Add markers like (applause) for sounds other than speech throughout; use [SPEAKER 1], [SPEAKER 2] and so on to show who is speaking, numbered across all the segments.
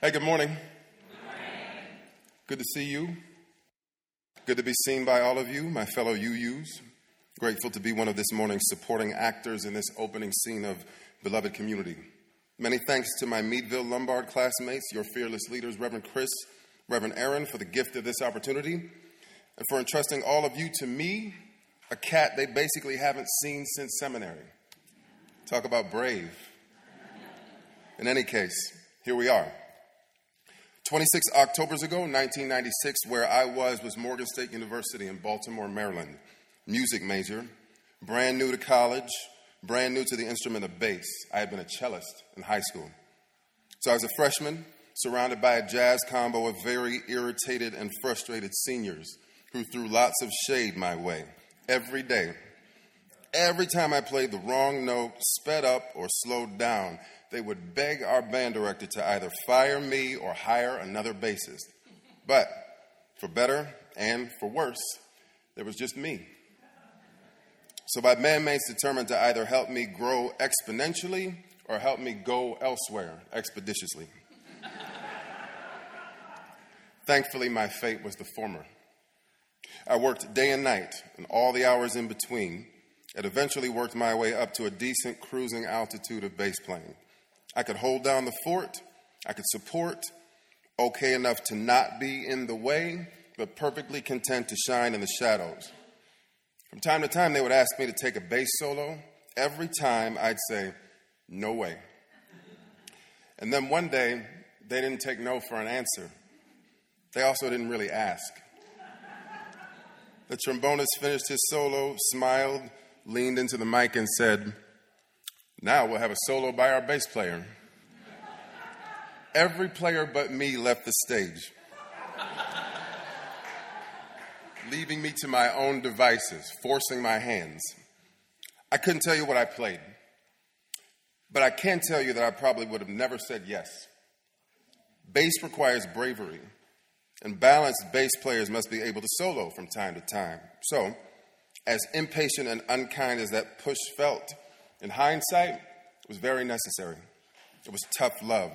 [SPEAKER 1] Hey, good morning. Good to see you. Good to be seen by all of you, my fellow UUs. Grateful to be one of this morning's supporting actors in this opening scene of Beloved Community. Many thanks to my Meadville Lombard classmates, your fearless leaders, Reverend Chris, Reverend Aaron, for the gift of this opportunity, and for entrusting all of you to me, a cat they basically haven't seen since seminary. Talk about brave. In any case, here we are. 26 Octobers ago, 1996, where I was was Morgan State University in Baltimore, Maryland. Music major, brand new to college, brand new to the instrument of bass. I had been a cellist in high school. So I was a freshman, surrounded by a jazz combo of very irritated and frustrated seniors who threw lots of shade my way every day. Every time I played the wrong note, sped up, or slowed down, they would beg our band director to either fire me or hire another bassist. But for better and for worse, there was just me. So my bandmates determined to either help me grow exponentially or help me go elsewhere expeditiously. Thankfully, my fate was the former. I worked day and night and all the hours in between, and eventually worked my way up to a decent cruising altitude of bass playing. I could hold down the fort, I could support, okay enough to not be in the way, but perfectly content to shine in the shadows. From time to time, they would ask me to take a bass solo. Every time, I'd say, no way. And then one day, they didn't take no for an answer. They also didn't really ask. The trombonist finished his solo, smiled, leaned into the mic, and said, now we'll have a solo by our bass player. Every player but me left the stage, leaving me to my own devices, forcing my hands. I couldn't tell you what I played, but I can tell you that I probably would have never said yes. Bass requires bravery, and balanced bass players must be able to solo from time to time. So, as impatient and unkind as that push felt, in hindsight, it was very necessary. It was tough love.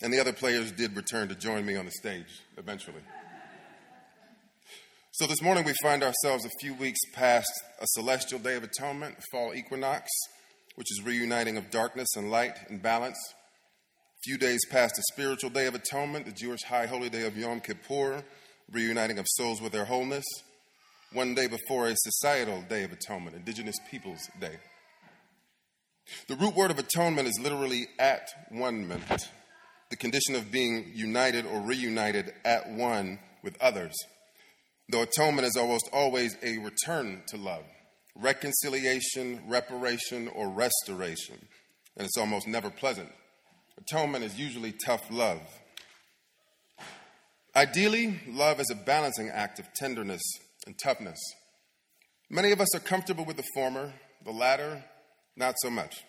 [SPEAKER 1] And the other players did return to join me on the stage eventually. So this morning we find ourselves a few weeks past a celestial day of atonement, fall equinox, which is reuniting of darkness and light and balance. A few days past a spiritual day of atonement, the Jewish high holy day of Yom Kippur, reuniting of souls with their wholeness. One day before a societal day of atonement, Indigenous Peoples Day. The root word of atonement is literally at one minute, the condition of being united or reunited at one with others. Though atonement is almost always a return to love, reconciliation, reparation, or restoration, and it's almost never pleasant. Atonement is usually tough love. Ideally, love is a balancing act of tenderness and toughness. Many of us are comfortable with the former, the latter, not so much.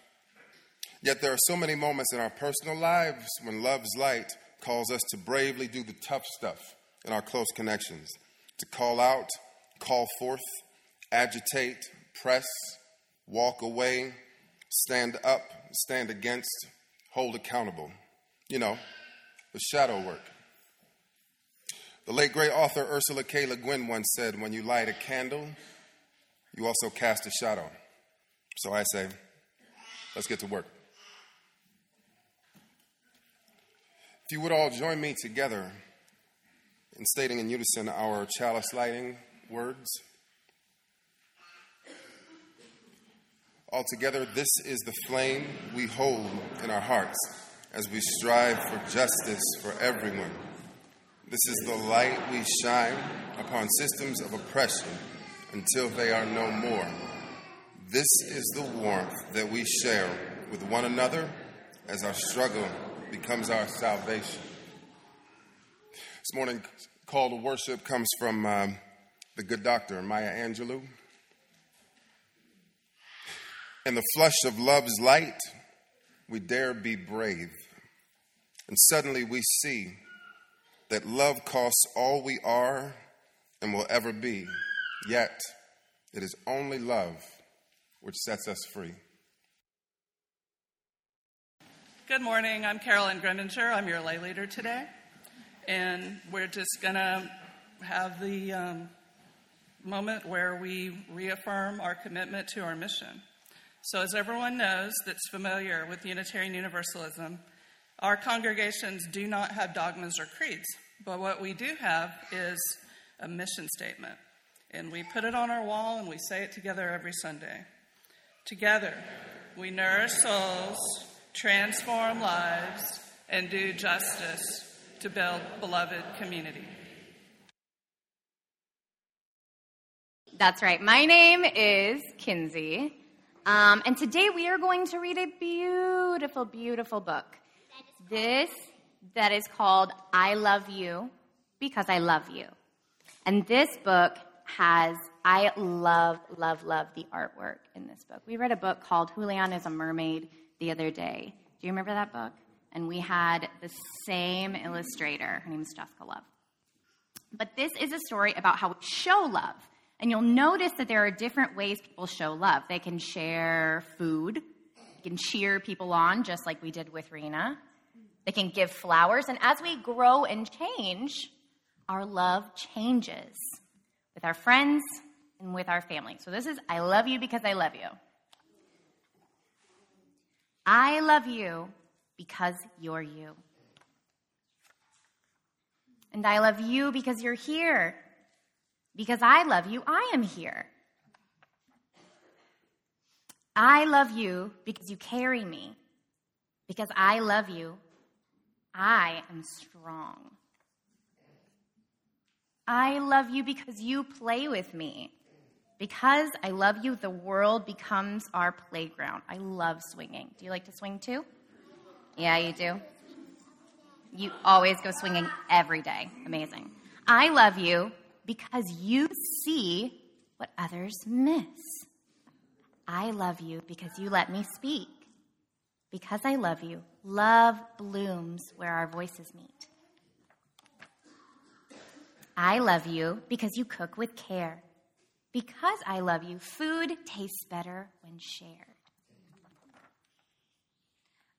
[SPEAKER 1] Yet there are so many moments in our personal lives when love's light calls us to bravely do the tough stuff in our close connections, to call out, call forth, agitate, press, walk away, stand up, stand against, hold accountable. You know, the shadow work. The late great author Ursula K. Le Guin once said, When you light a candle, you also cast a shadow. So I say, let's get to work. If you would all join me together in stating in unison our chalice lighting words. Altogether, this is the flame we hold in our hearts as we strive for justice for everyone. This is the light we shine upon systems of oppression until they are no more. This is the warmth that we share with one another as our struggle becomes our salvation. This morning, call to worship comes from um, the good doctor, Maya Angelou. In the flush of love's light, we dare be brave. And suddenly we see that love costs all we are and will ever be. Yet, it is only love which sets us free.
[SPEAKER 2] Good morning. I'm Carolyn Grimminger. I'm your lay leader today. And we're just going to have the um, moment where we reaffirm our commitment to our mission. So, as everyone knows that's familiar with Unitarian Universalism, our congregations do not have dogmas or creeds, but what we do have is a mission statement. And we put it on our wall and we say it together every Sunday. Together, we nourish souls transform lives, and do justice to build beloved community.
[SPEAKER 3] That's right. My name is Kinsey. Um, and today we are going to read a beautiful, beautiful book. This that is called I Love You Because I Love You. And this book has, I love, love, love the artwork in this book. We read a book called Julian is a Mermaid the other day. Do you remember that book? And we had the same illustrator. Her name is Jessica Love. But this is a story about how we show love. And you'll notice that there are different ways people show love. They can share food, they can cheer people on, just like we did with Rena. They can give flowers. And as we grow and change, our love changes with our friends and with our family. So this is I love you because I love you. I love you because you're you. And I love you because you're here. Because I love you, I am here. I love you because you carry me. Because I love you, I am strong. I love you because you play with me. Because I love you, the world becomes our playground. I love swinging. Do you like to swing too? Yeah, you do. You always go swinging every day. Amazing. I love you because you see what others miss. I love you because you let me speak. Because I love you, love blooms where our voices meet. I love you because you cook with care. Because I love you, food tastes better when shared.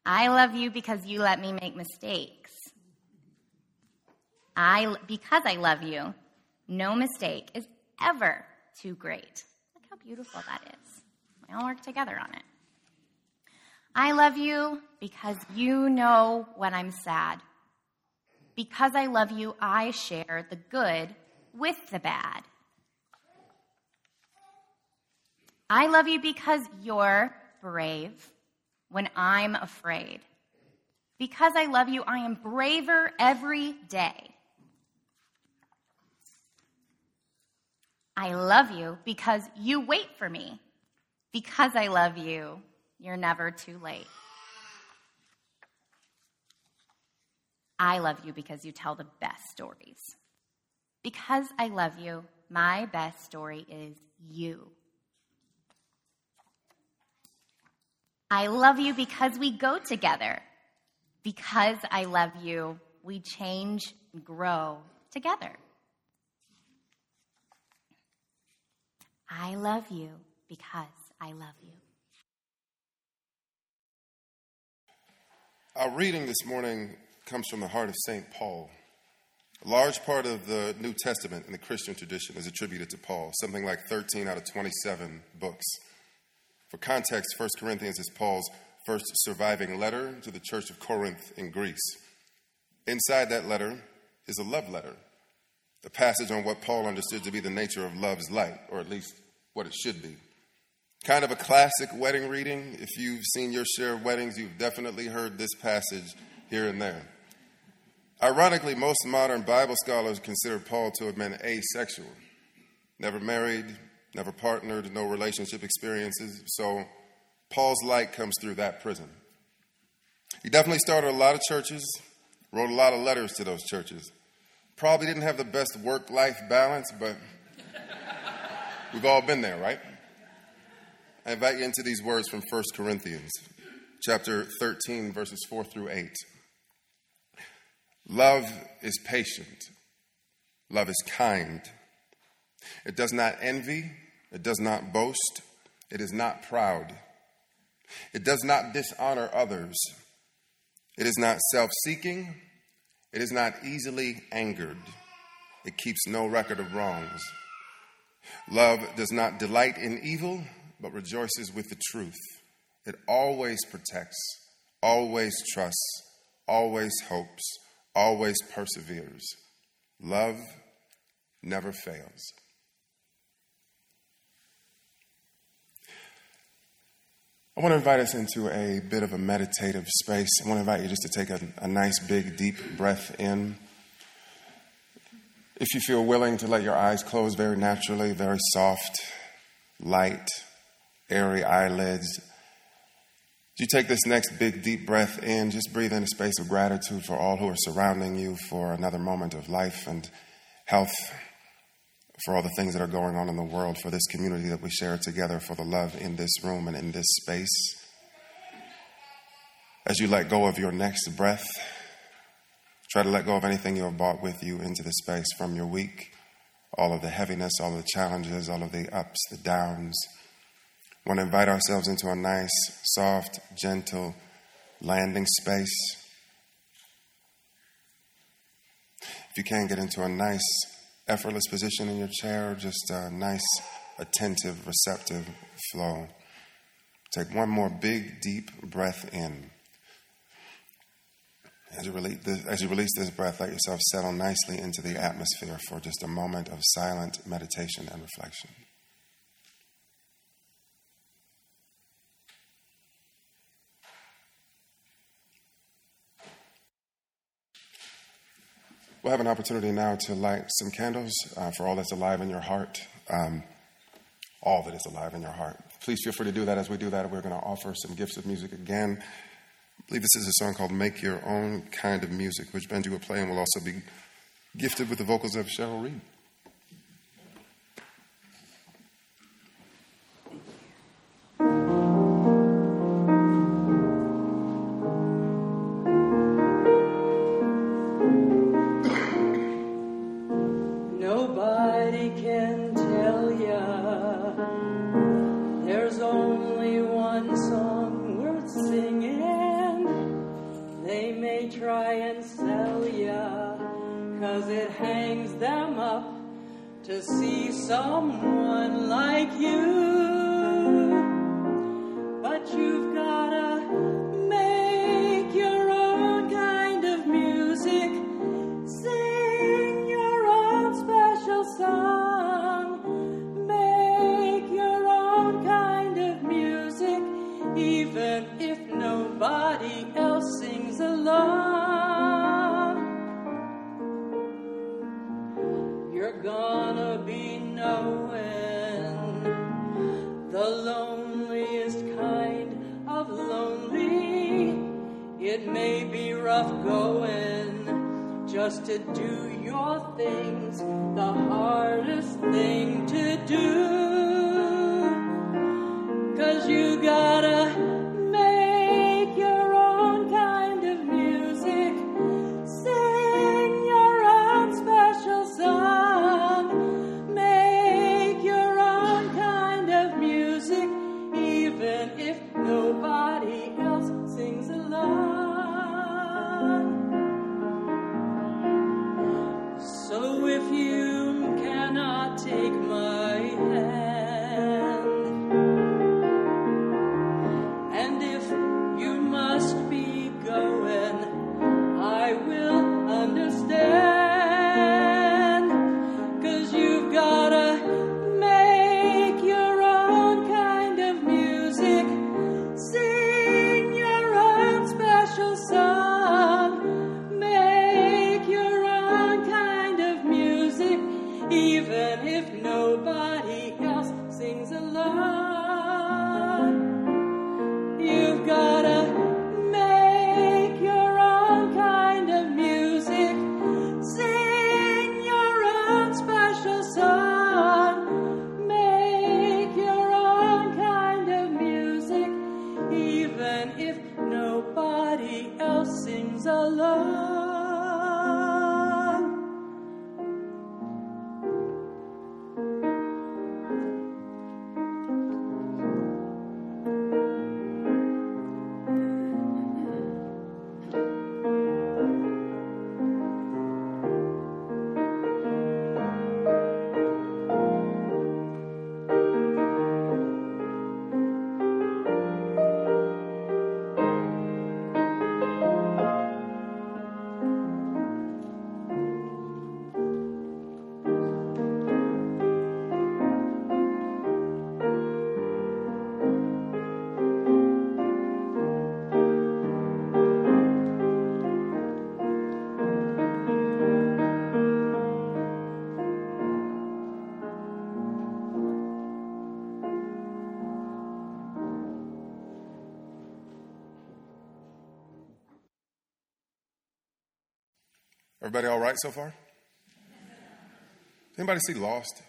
[SPEAKER 3] I love you because you let me make mistakes. I, because I love you, no mistake is ever too great. Look how beautiful that is. We all work together on it. I love you because you know when I'm sad. Because I love you, I share the good with the bad. I love you because you're brave when I'm afraid. Because I love you, I am braver every day. I love you because you wait for me. Because I love you, you're never too late. I love you because you tell the best stories. Because I love you, my best story is you. I love you because we go together. Because I love you, we change and grow together. I love you because I love you.
[SPEAKER 1] Our reading this morning comes from the heart of St. Paul. A large part of the New Testament in the Christian tradition is attributed to Paul, something like 13 out of 27 books. For context, 1 Corinthians is Paul's first surviving letter to the church of Corinth in Greece. Inside that letter is a love letter, a passage on what Paul understood to be the nature of love's light, or at least what it should be. Kind of a classic wedding reading. If you've seen your share of weddings, you've definitely heard this passage here and there. Ironically, most modern Bible scholars consider Paul to have been asexual, never married, never partnered, no relationship experiences. So Paul's light comes through that prism. He definitely started a lot of churches, wrote a lot of letters to those churches. Probably didn't have the best work life balance, but we've all been there, right? I invite you into these words from 1 Corinthians chapter 13 verses 4 through 8. Love is patient. Love is kind. It does not envy. It does not boast. It is not proud. It does not dishonor others. It is not self seeking. It is not easily angered. It keeps no record of wrongs. Love does not delight in evil, but rejoices with the truth. It always protects, always trusts, always hopes, always perseveres. Love never fails. I want to invite us into a bit of a meditative space. I want to invite you just to take a, a, nice, big, deep breath in. If you feel willing to let your eyes close very naturally, very soft, light, airy eyelids, you take this next big, deep breath in, just breathe in a space of gratitude for all who are surrounding you, for another moment of life and health, for all the things that are going on in the world, for this community that we share together, for the love in this room and in this space. As you let go of your next breath, try to let go of anything you have brought with you into the space from your week, all of the heaviness, all of the challenges, all of the ups, the downs want to invite ourselves into a nice, soft, gentle landing space. If you can, get into a nice, effortless position in your chair, just a nice, attentive, receptive flow. Take one more big, deep breath in. As you, release this, as you release this breath, let yourself settle nicely into the atmosphere for just a moment of silent meditation and reflection. We'll have an opportunity now to light some candles uh, for all that's alive in your heart, um, all that is alive in your heart. Please feel free to do that. As we do that, we're going to offer some gifts of music again. I believe this is a song called Make Your Own Kind of Music, which Benji will play and will also be gifted with the vocals of Cheryl Reed.
[SPEAKER 4] It may be rough going just to do your things, the hardest thing to do. Cause you gotta even if nobody else sings along.
[SPEAKER 1] Everybody all right so far? Anybody see Lost?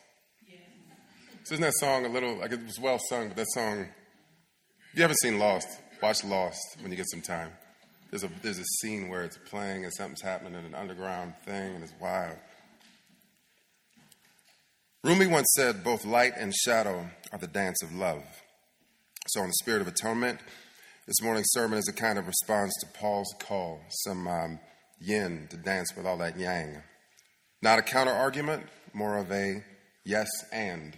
[SPEAKER 1] So isn't that song a little like it was well sung, but that song if you haven't seen Lost, watch Lost when you get some time. There's a there's a scene where it's playing and something's happening in an underground thing and it's wild. Rumi once said, both light and shadow are the dance of love. So, in the spirit of atonement, this morning's sermon is a kind of response to Paul's call, some um, yin to dance with all that yang. Not a counter argument, more of a yes and.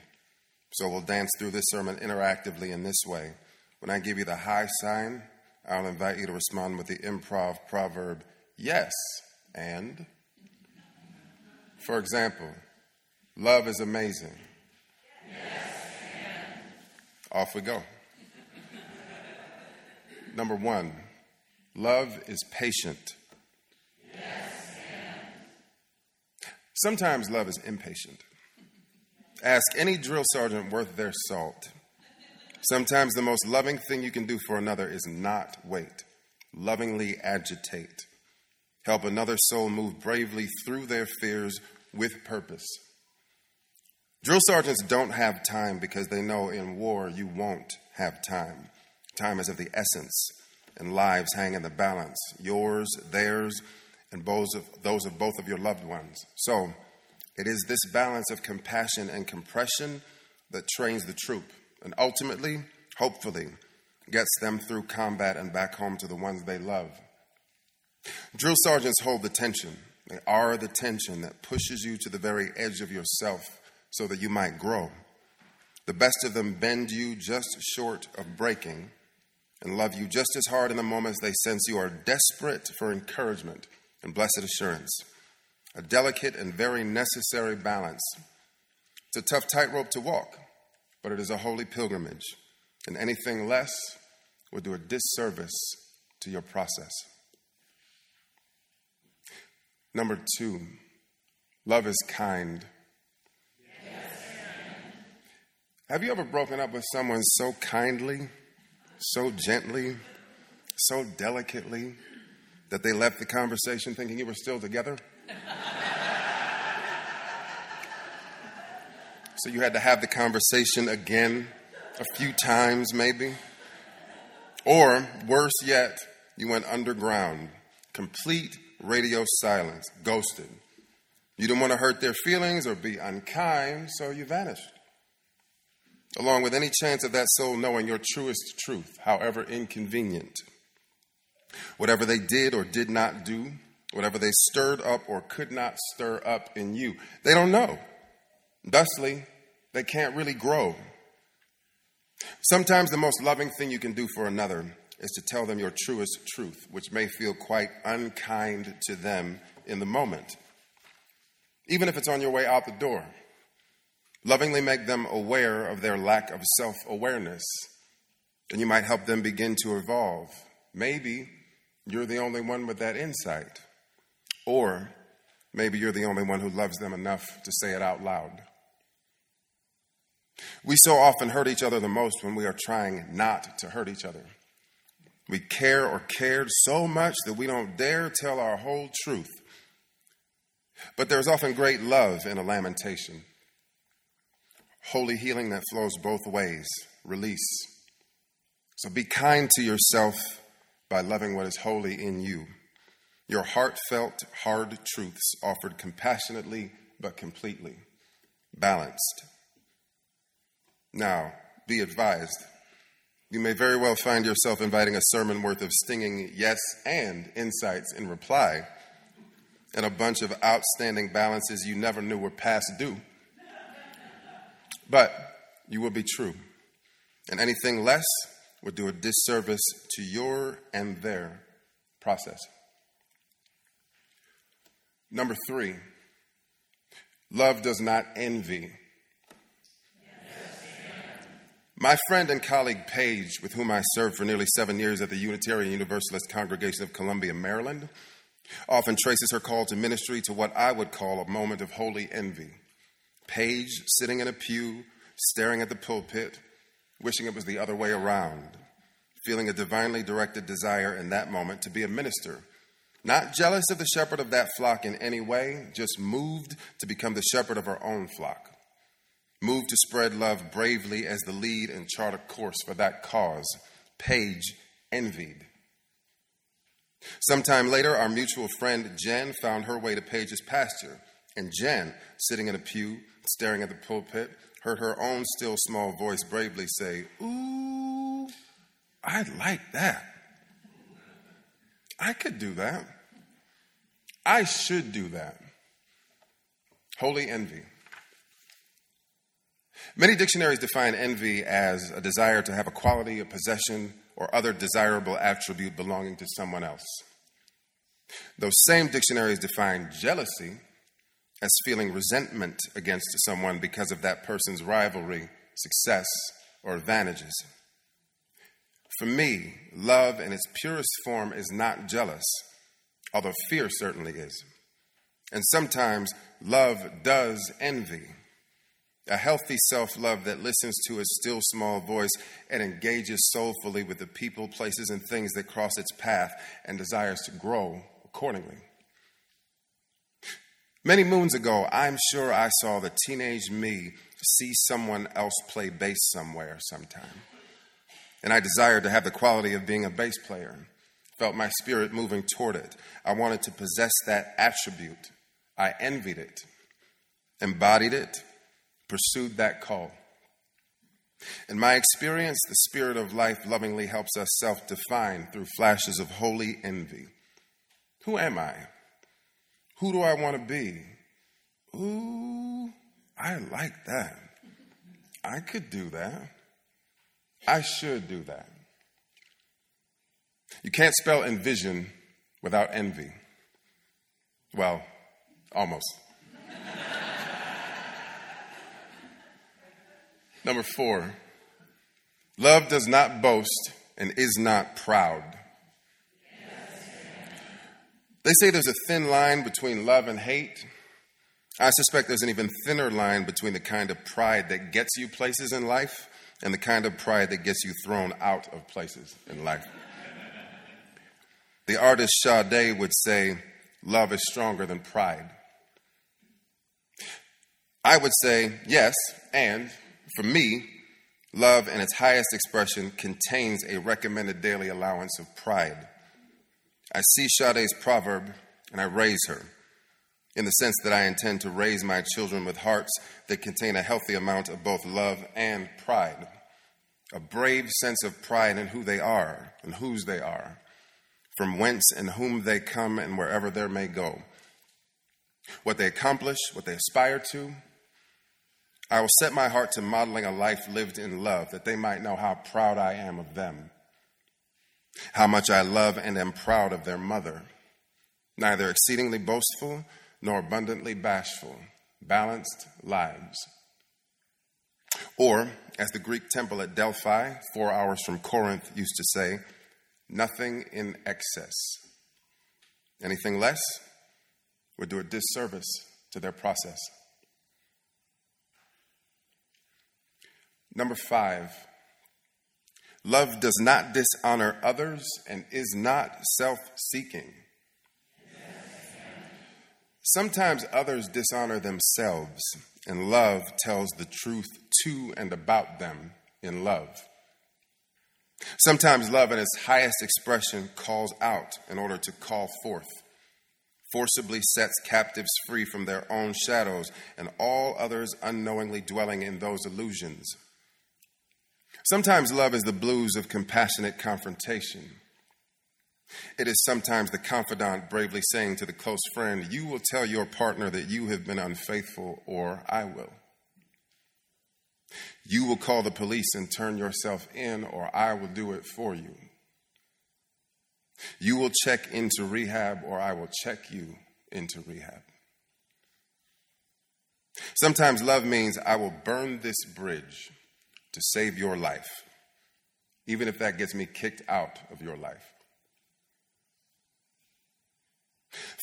[SPEAKER 1] So, we'll dance through this sermon interactively in this way. When I give you the high sign, I'll invite you to respond with the improv proverb, yes and. For example, Love is amazing. Yes, Off we go. Number one, love is patient. Sometimes love is impatient. Ask any drill sergeant worth their salt. Sometimes the most loving thing you can do for another is not wait, lovingly agitate. Help another soul move bravely through their fears with purpose. Drill sergeants don't have time because they know in war you won't have time. Time is of the essence, and lives hang in the balance yours, theirs, and those of, those of both of your loved ones. So, it is this balance of compassion and compression that trains the troop, and ultimately, hopefully, gets them through combat and back home to the ones they love. Drill sergeants hold the tension. They are the tension that pushes you to the very edge of yourself so that you might grow. The best of them bend you just short of breaking and love you just as hard in the moments they sense you are desperate for encouragement and blessed assurance. A delicate and very necessary balance. It's a tough tightrope to walk, but it is a holy pilgrimage, and anything less would do a disservice to your process. Number two, love is kind. Have you ever broken up with someone so kindly, so gently, so delicately that they left the conversation thinking you were still together? so you had to have the conversation again a few times, maybe? Or worse yet, you went underground, complete radio silence, ghosted. You didn't want to hurt their feelings or be unkind, so you vanished along with any chance of that soul knowing your truest truth, however inconvenient. Whatever they did or did not do, whatever they stirred up or could not stir up in you, they don't know. Thusly, they can't really grow. Sometimes the most loving thing you can do for another is to tell them your truest truth, which may feel quite unkind to them in the moment, even if it's on your way out the door lovingly make them aware of their lack of self awareness, and you might help them begin to evolve. Maybe you're the only one with that insight, or maybe you're the only one who loves them enough to say it out loud. We so often hurt each other the most when we are trying not to hurt each other. We care or cared so much that we don't dare tell our whole truth. But there's often great love in a lamentation holy healing that flows both ways, release. So be kind to yourself by loving what is holy in you. Your heartfelt, hard truths offered compassionately but completely, balanced. Now, be advised. You may very well find yourself inviting a sermon worth of stinging yes and insights in reply, and a bunch of outstanding balances you never knew were past due but you will be true. And anything less would do a disservice to your and their process. Number three, love does not envy. My friend and colleague Paige, with whom I served for nearly seven years at the Unitarian Universalist Congregation of Columbia, Maryland, often traces her call to ministry to what I would call a moment of holy envy. Paige sitting in a pew, staring at the pulpit, wishing it was the other way around, feeling a divinely directed desire in that moment to be a minister, not jealous of the shepherd of that flock in any way, just moved to become the shepherd of her own flock. Moved to spread love bravely as the lead and chart a course for that cause. Paige envied. Sometime later, our mutual friend Jen found her way to Paige's pasture, and Jen, sitting in a pew, staring at the pulpit, heard her own still small voice bravely say, Ooh, I like that. I could do that. I should do that. Holy envy. Many dictionaries define envy as a desire to have a quality, a possession, or other desirable attribute belonging to someone else. Those same dictionaries define jealousy as feeling resentment against someone because of that person's rivalry, success, or advantages. For me, love in its purest form is not jealous, although fear certainly is. And sometimes love does envy. A healthy self love that listens to its still small voice and engages soulfully with the people, places, and things that cross its path and desires to grow accordingly. Many moons ago, I'm sure I saw the teenage me see someone else play bass somewhere sometime. And I desired to have the quality of being a bass player. Felt my spirit moving toward it. I wanted to possess that attribute. I envied it, embodied it, pursued that call. In my experience, the spirit of life lovingly helps us self define through flashes of holy envy. Who am I? Who do I want to be? Ooh, I like that. I could do that. I should do that. You can't spell envision without envy. Well, almost. Number four, love does not boast and is not proud. They say there's a thin line between love and hate. I suspect there's an even thinner line between the kind of pride that gets you places in life and the kind of pride that gets you thrown out of places in life. The artist Sade would say, Love is stronger than pride. I would say, yes, and for me, love in its highest expression contains a recommended daily allowance of pride. I see Sade's proverb and I raise her in the sense that I intend to raise my children with hearts that contain a healthy amount of both love and pride. A brave sense of pride in who they are and whose they are, from whence and whom they come and wherever they may go. What they accomplish, what they aspire to. I will set my heart to modeling a life lived in love that they might know how proud I am of them how much I love and am proud of their mother, neither exceedingly boastful nor abundantly bashful, balanced lives. Or, as the Greek temple at Delphi, four hours from Corinth, used to say, nothing in excess. Anything less would do a disservice to their process. Number five, Love does not dishonor others and is not self seeking. Sometimes others dishonor themselves, and love tells the truth to and about them in love. Sometimes love, in its highest expression, calls out in order to call forth, forcibly sets captives free from their own shadows and all others unknowingly dwelling in those illusions. Sometimes love is the blues of compassionate confrontation. It is sometimes the confidant bravely saying to the close friend, You will tell your partner that you have been unfaithful, or I will. You will call the police and turn yourself in, or I will do it for you. You will check into rehab, or I will check you into rehab. Sometimes love means I will burn this bridge to save your life, even if that gets me kicked out of your life.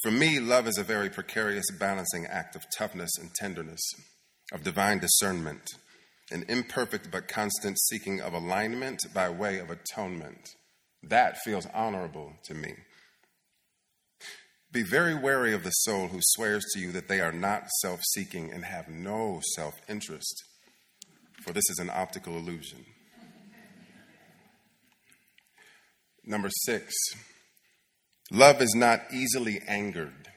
[SPEAKER 1] For me, love is a very precarious balancing act of toughness and tenderness, of divine discernment, an imperfect but constant seeking of alignment by way of atonement. That feels honorable to me. Be very wary of the soul who swears to you that they are not self seeking and have no self interest, for this is an optical illusion. Number six, love is not easily angered.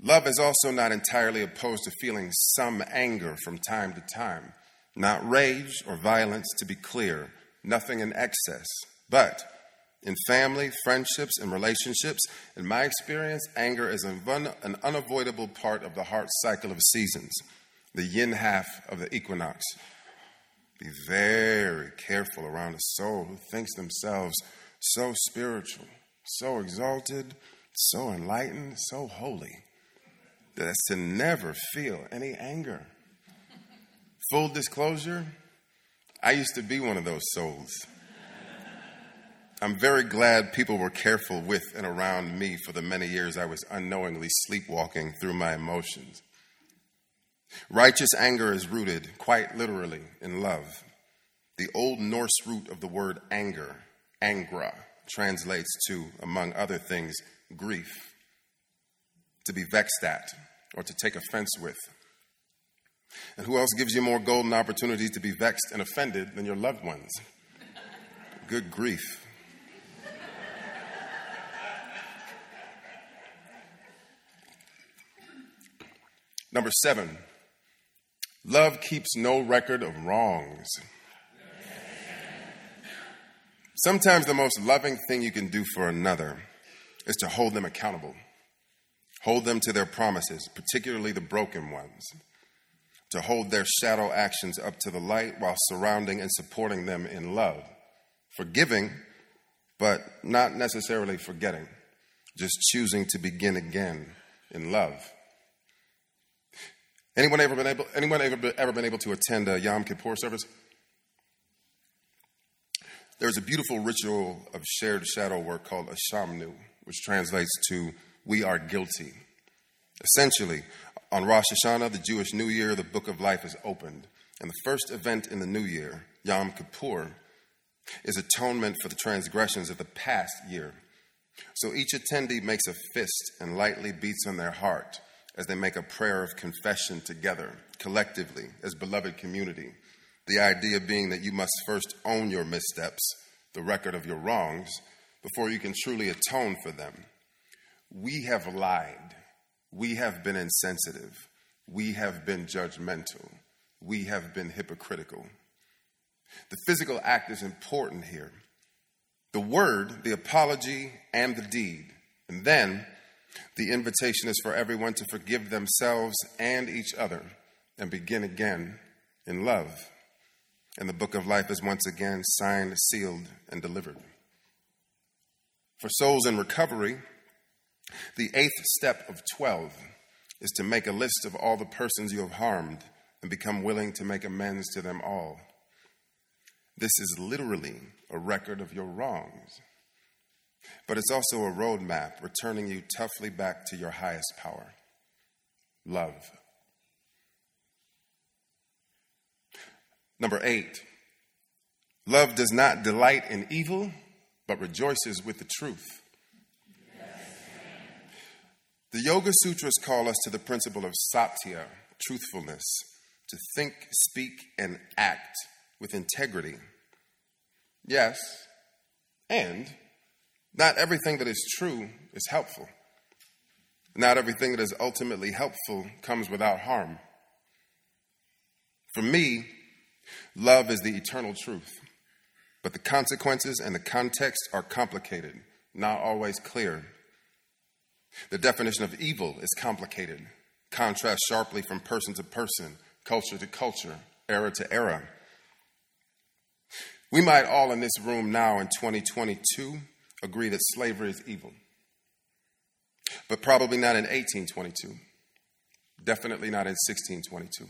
[SPEAKER 1] Love is also not entirely opposed to feeling some anger from time to time. Not rage or violence, to be clear, nothing in excess. But in family, friendships, and relationships, in my experience, anger is an, unavoidable part of the heart cycle of seasons, the yin half of the equinox. Be very careful around a soul who thinks themselves so spiritual, so exalted, so enlightened, so holy, that to never feel any anger. Full disclosure, I used to be one of those souls. I'm very glad people were careful with and around me for the many years I was unknowingly sleepwalking through my emotions. Righteous anger is rooted, quite literally, in love. The Old Norse root of the word anger, angra, translates to, among other things, grief, to be vexed at, or to take offense with. And who else gives you more golden opportunities to be vexed and offended than your loved ones? Good grief. Number seven, love keeps no record of wrongs. Sometimes the most loving thing you can do for another is to hold them accountable, hold them to their promises, particularly the broken ones, to hold their shadow actions up to the light while surrounding and supporting them in love, forgiving, but not necessarily forgetting, just choosing to begin again in love. Anyone ever been able, anyone ever, ever been able to attend a Yom Kippur service? There's a beautiful ritual of shared shadow work called Ashamnu, which translates to we are guilty. Essentially, on Rosh Hashanah, the Jewish New Year, the book of life is opened. And the first event in the new year, Yom Kippur, is atonement for the transgressions of the past year. So each attendee makes a fist and lightly beats on their heart as they make a prayer of confession together, collectively, as beloved community. The idea being that you must first own your missteps, the record of your wrongs, before you can truly atone for them. We have lied. We have been insensitive. We have been judgmental. We have been hypocritical. The physical act is important here. The word, the apology, and the deed. And then the invitation is for everyone to forgive themselves and each other and begin again in love. And the book of life is once again signed, sealed, and delivered. For souls in recovery, the eighth step of 12 is to make a list of all the persons you have harmed and become willing to make amends to them all. This is literally a record of your wrongs. But it's also a roadmap returning you toughly back to your highest power love. Number eight, love does not delight in evil, but rejoices with the truth. The Yoga Sutras call us to the principle of satya, truthfulness, to think, speak, and act with integrity. Yes, and not everything that is true is helpful. Not everything that is ultimately helpful comes without harm. For me, love is the eternal truth, but the consequences and the context are complicated, not always clear. The definition of evil is complicated, contrasts sharply from person to person, culture to culture, era to era. We might all in this room now in 2022 agree that slavery is evil. But probably not in 1822. Definitely not in 1622.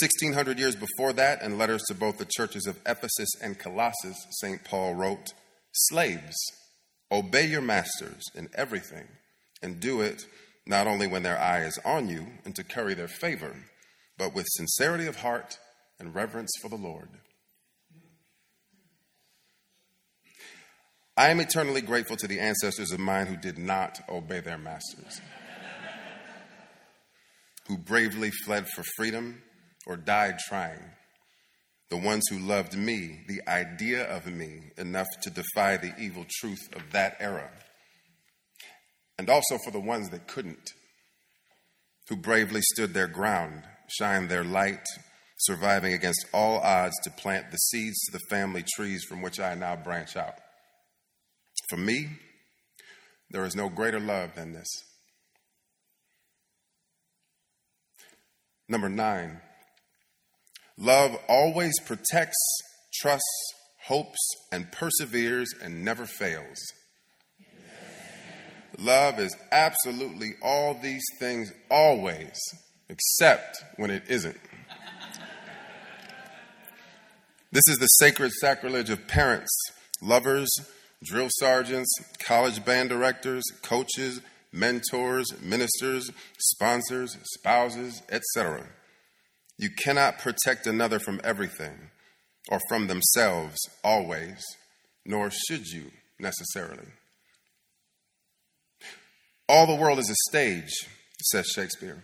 [SPEAKER 1] 1600 years before that, in letters to both the churches of Ephesus and Colossus, St. Paul wrote, Slaves, obey your masters in everything, and do it not only when their eye is on you and to curry their favor, but with sincerity of heart and reverence for the Lord I am eternally grateful to the ancestors of mine who did not obey their masters, who bravely fled for freedom or died trying. The ones who loved me, the idea of me, enough to defy the evil truth of that era. And also for the ones that couldn't, who bravely stood their ground, shined their light, surviving against all odds to plant the seeds to the family trees from which I now branch out. For me, there is no greater love than this. Number nine, love always protects, trusts, hopes, and perseveres and never fails. Love is absolutely all these things always, except when it isn't. This is the sacred sacrilege of parents, lovers, drill sergeants, college band directors, coaches, mentors, ministers, sponsors, spouses, etc. You cannot protect another from everything or from themselves always, nor should you necessarily. All the world is a stage, says Shakespeare.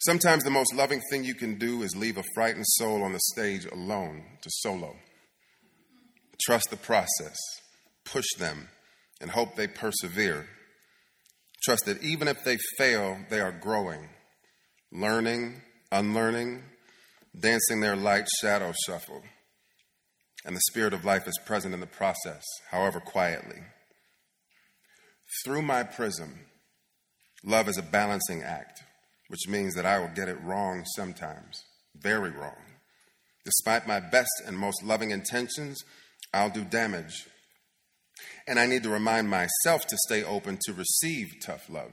[SPEAKER 1] Sometimes the most loving thing you can do is leave a frightened soul on the stage alone to solo. Trust the process, push them, and hope they persevere. Trust that even if they fail, they are growing, learning, unlearning, dancing their light shadow shuffle. And the spirit of life is present in the process, however quietly. Through my prism, love is a balancing act, which means that I will get it wrong sometimes, very wrong. Despite my best and most loving intentions, I'll do damage. And I need to remind myself to stay open to receive tough love,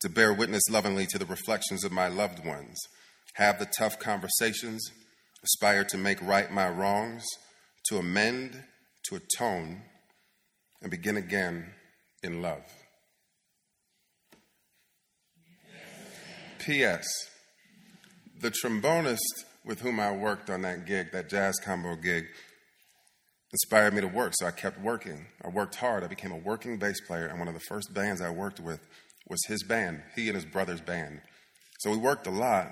[SPEAKER 1] to bear witness lovingly to the reflections of my loved ones, have the tough conversations, aspire to make right my wrongs, to amend, to atone, and begin again in love. P.S. The trombonist with whom I worked on that gig, that jazz combo gig, inspired me to work, so I kept working. I worked hard. I became a working bass player, and one of the first bands I worked with was his band, he and his brother's band. So we worked a lot.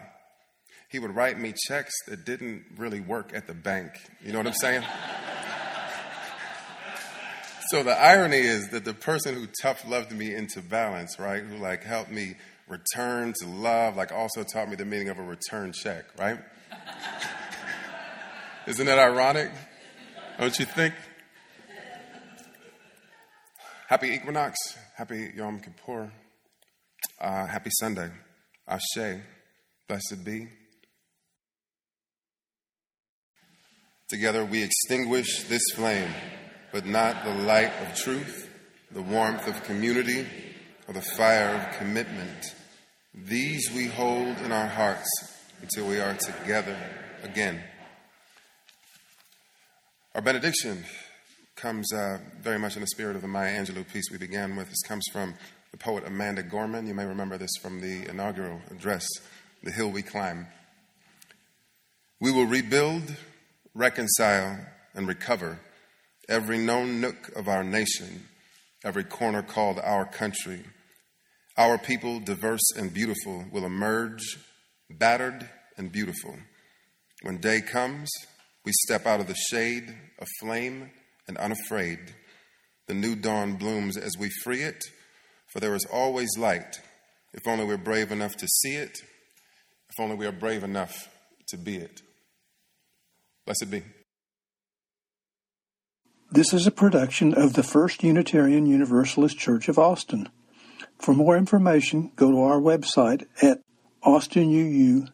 [SPEAKER 1] He would write me checks that didn't really work at the bank. You know what I'm saying? (laughs) so the irony is that the person who tough loved me into balance, right, who like helped me return to love, like also taught me the meaning of a return check, right? (laughs) Isn't that ironic? Don't you think? Happy equinox. Happy Yom Kippur. Uh, happy Sunday. Ashe. Blessed be. Together we extinguish this flame, but not the light of truth, the warmth of community, or the fire of commitment. These we hold in our hearts until we are together again. Our benediction comes uh, very much in the spirit of the Maya Angelou piece we began with. This comes from the poet Amanda Gorman. You may remember this from the inaugural address, The Hill We Climb. We will rebuild, reconcile, and recover every known nook of our nation, every corner called our country. Our people, diverse and beautiful, will emerge battered and beautiful. When day comes, we step out of the shade, aflame and unafraid. The new dawn blooms as we free it, for there is always light, if only we're brave enough to see it, if only we are brave enough to be it. Blessed be.
[SPEAKER 5] This is a production of the First Unitarian Universalist Church of Austin. For more information, go to our website at austinuu.org.